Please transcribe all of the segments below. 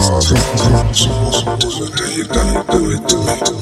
Cause it comes, you want to do it, do it, do it, do it do it.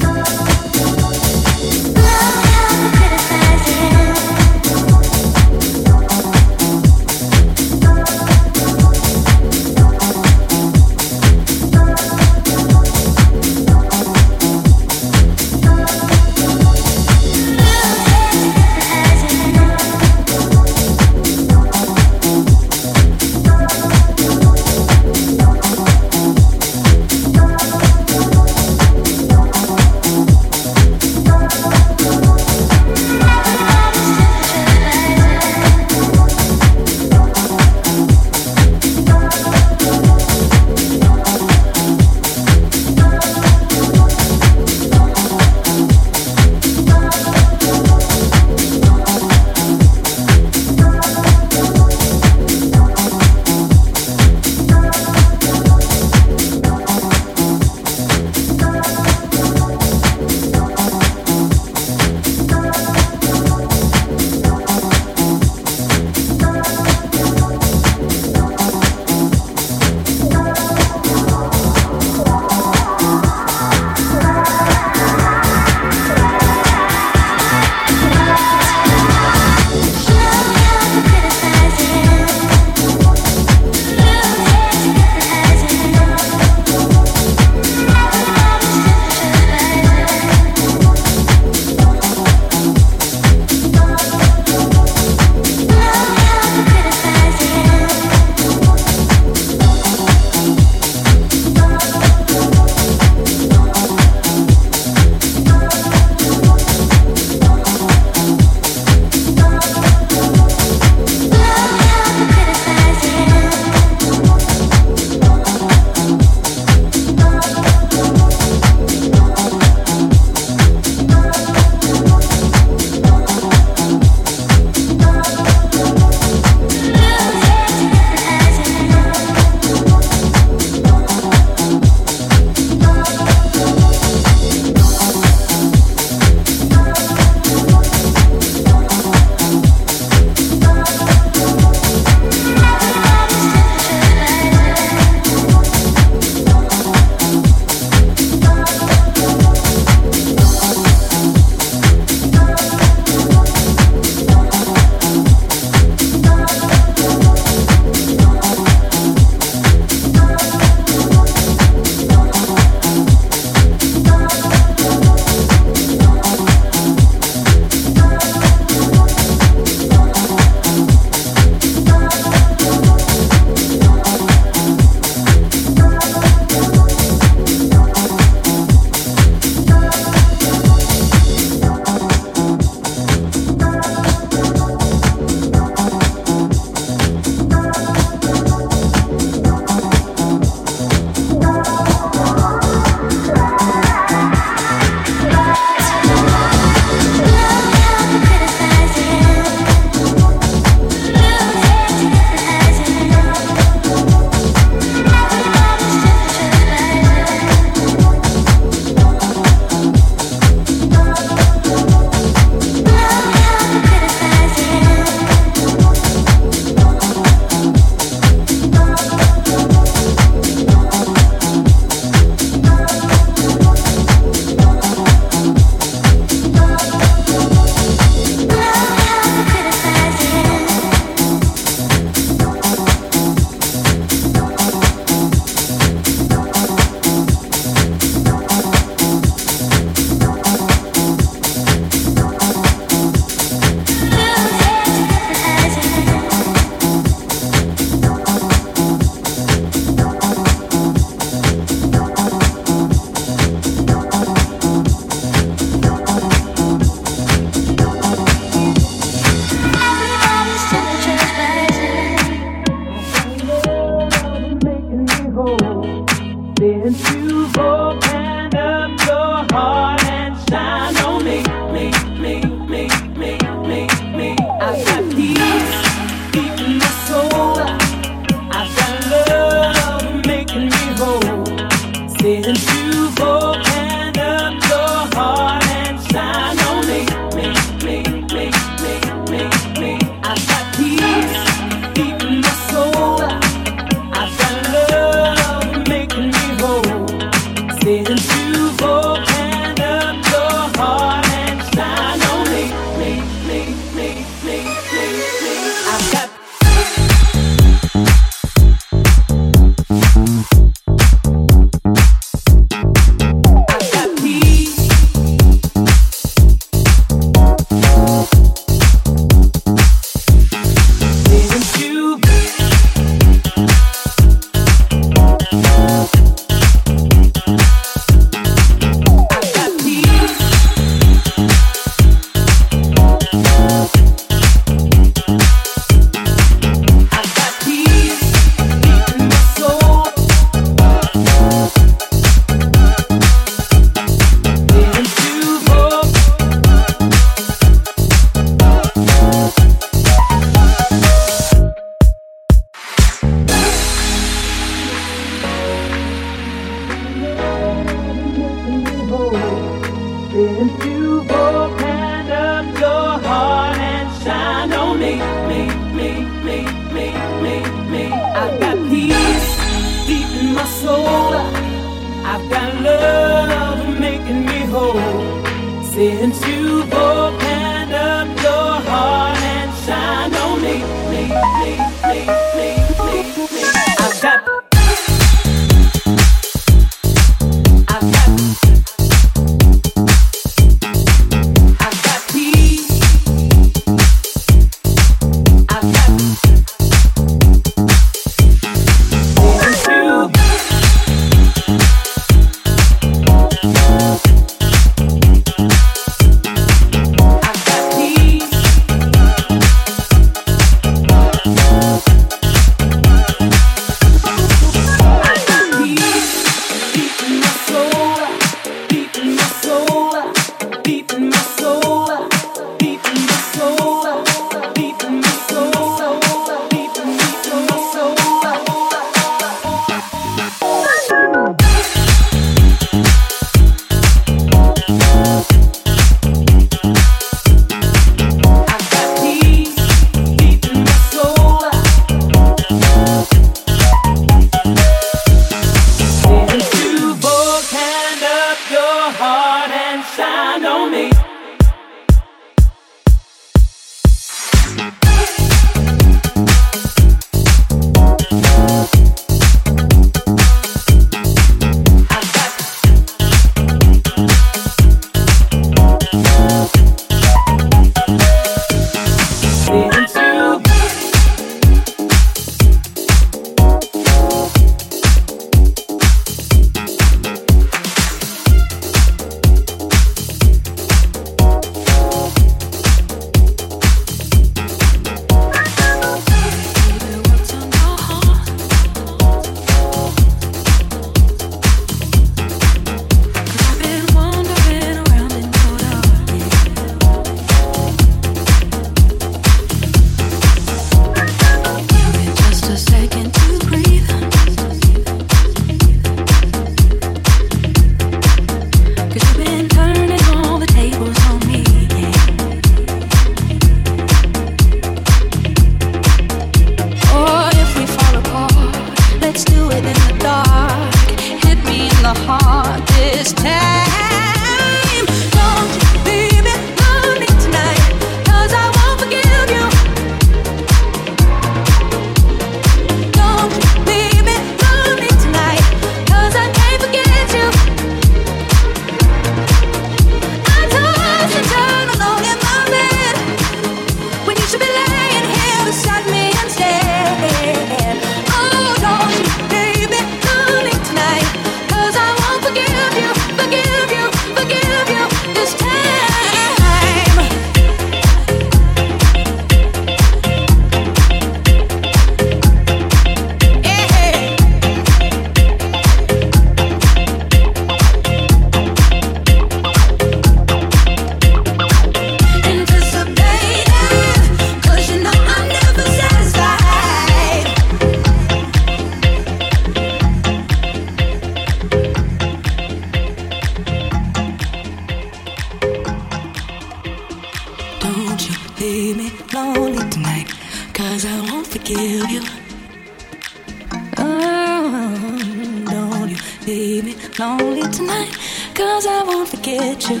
baby, lonely tonight, cause I won't forget you.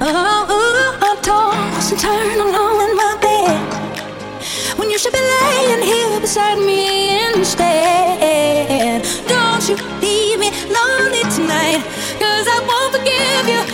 Oh, ooh, I toss and turn alone in my bed. When you should be laying here beside me instead. Don't you leave me lonely tonight, cause I won't forgive you.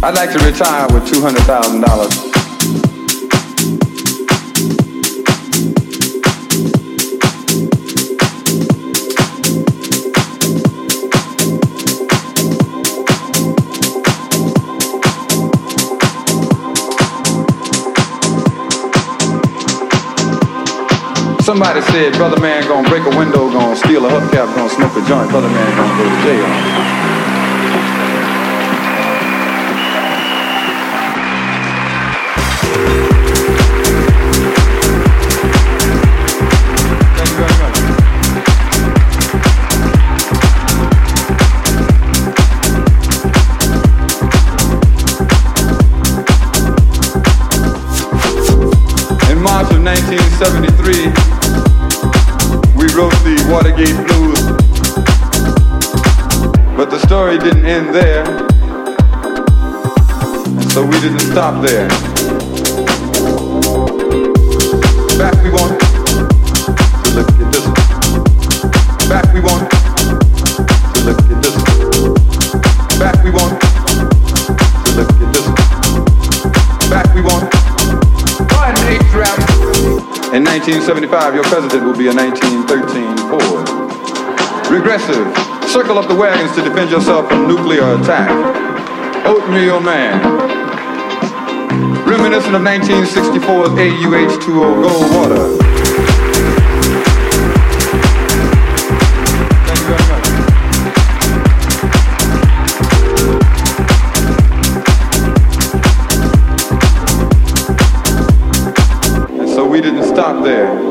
I'd like to retire with $200,000. Somebody said, brother man gonna break a window, gonna steal a hubcap, gonna smoke a joint, brother man gonna go to jail. 73, we wrote the Watergate Blues. But the story didn't end there, so we didn't stop there. 1975, your president will be a 1913 Ford. Regressive. Circle up the wagons to defend yourself from nuclear attack. Oatmeal Man. Reminiscent of 1964's AUH2O Goldwater. Stop there.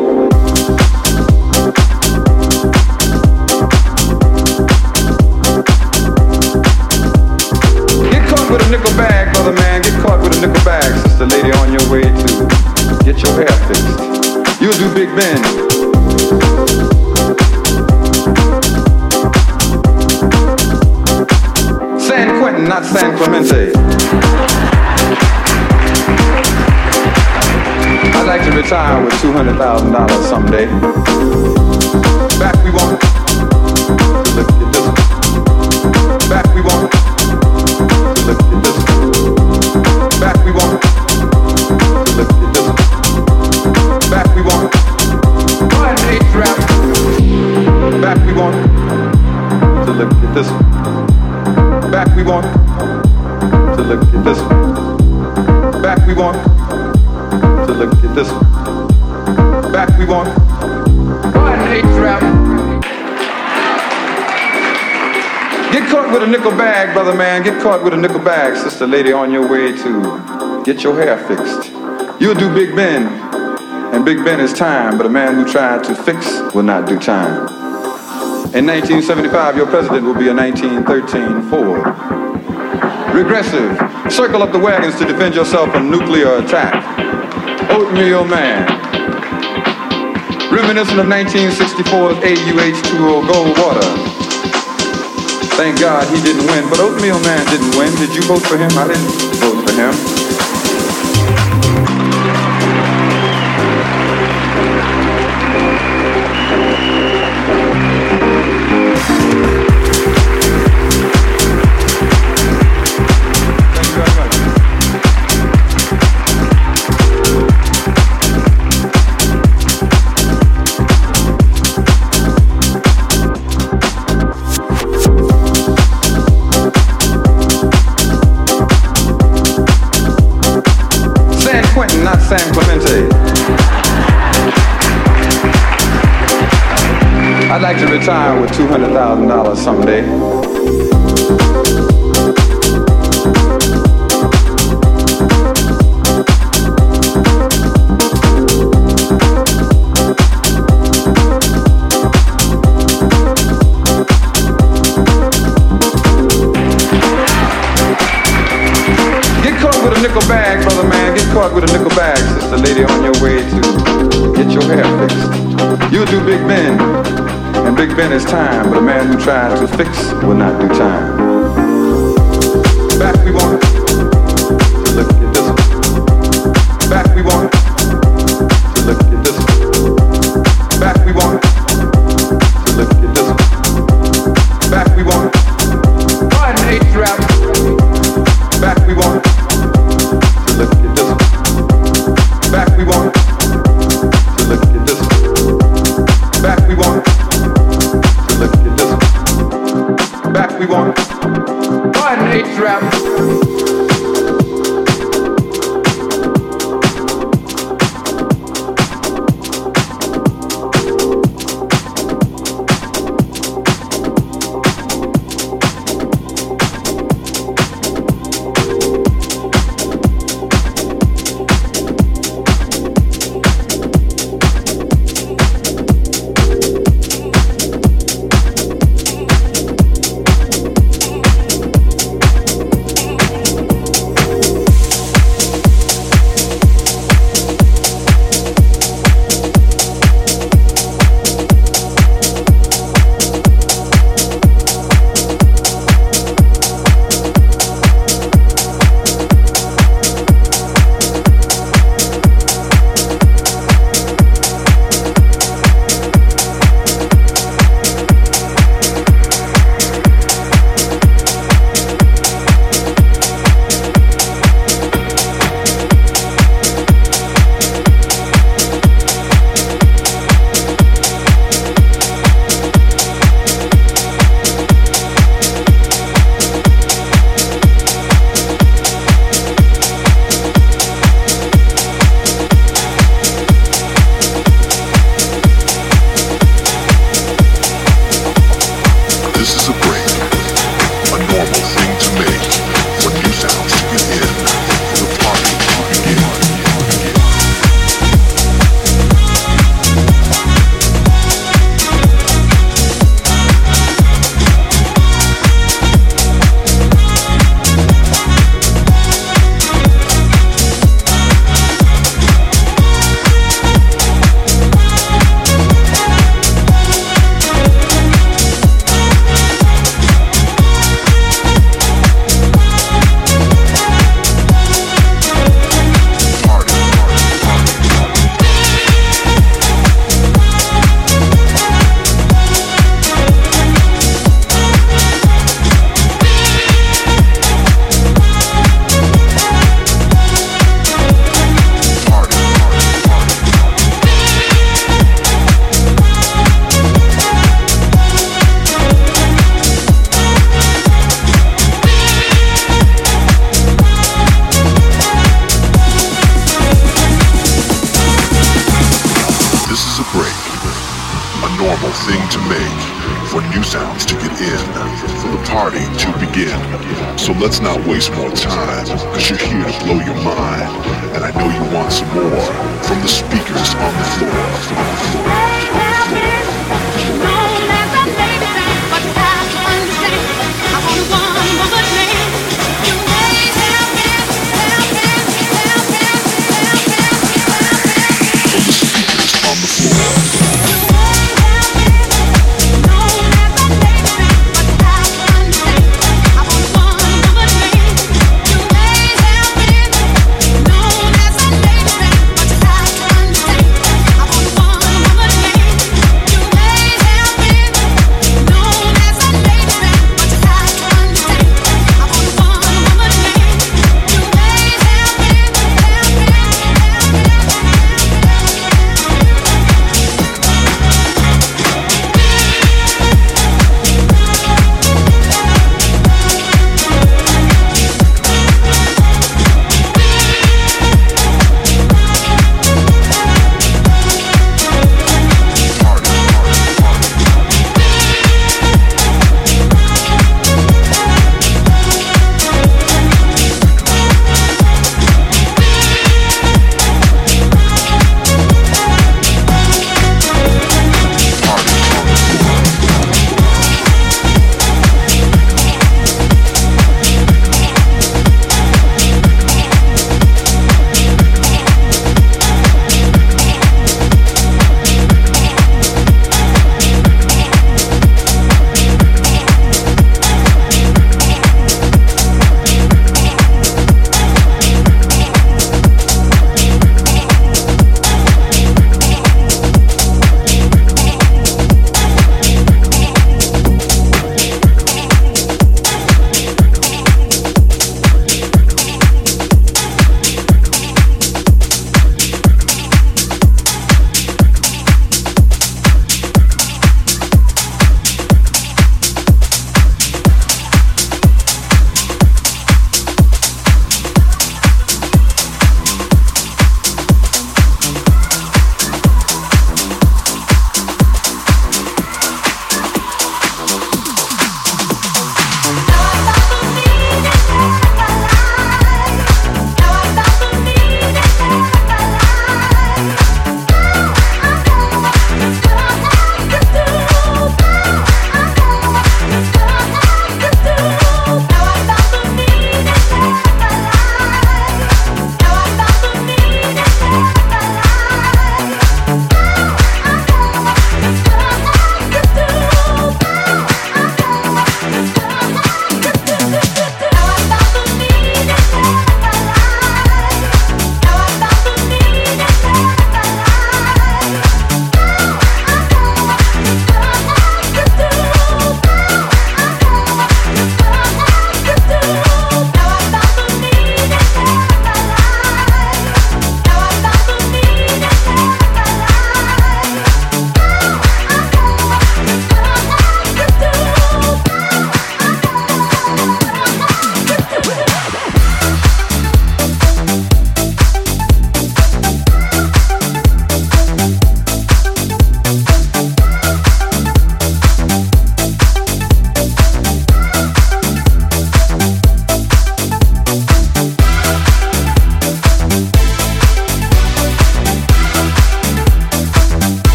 $200,000 someday. Back we want to look at this. Back we look at this. Back we want to look at this. Back we want one. Back we to look at this. Back we to look at this. Back we to look at this. Back we want eight trap. Get caught with a nickel bag, brother man. Get caught with a nickel bag, sister lady, on your way to get your hair fixed. You'll do Big Ben, and Big Ben is time, but a man who tried to fix will not do time. In 1975, your president will be a 1913 Ford. Regressive. Circle up the wagons to defend yourself from nuclear attack. Oatmeal Man. Reminiscent of 1964's AUH2O Goldwater. Thank God he didn't win, but Oatmeal Man didn't win. Did you vote for him? I didn't vote for him. San Clemente. I'd like to retire with $200,000 someday. Time, but a man who tries to fix will not do time. cause you're here to blow your mind. And I know you want some more from the speakers on the floor. On the floor.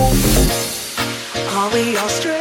Are we all straight?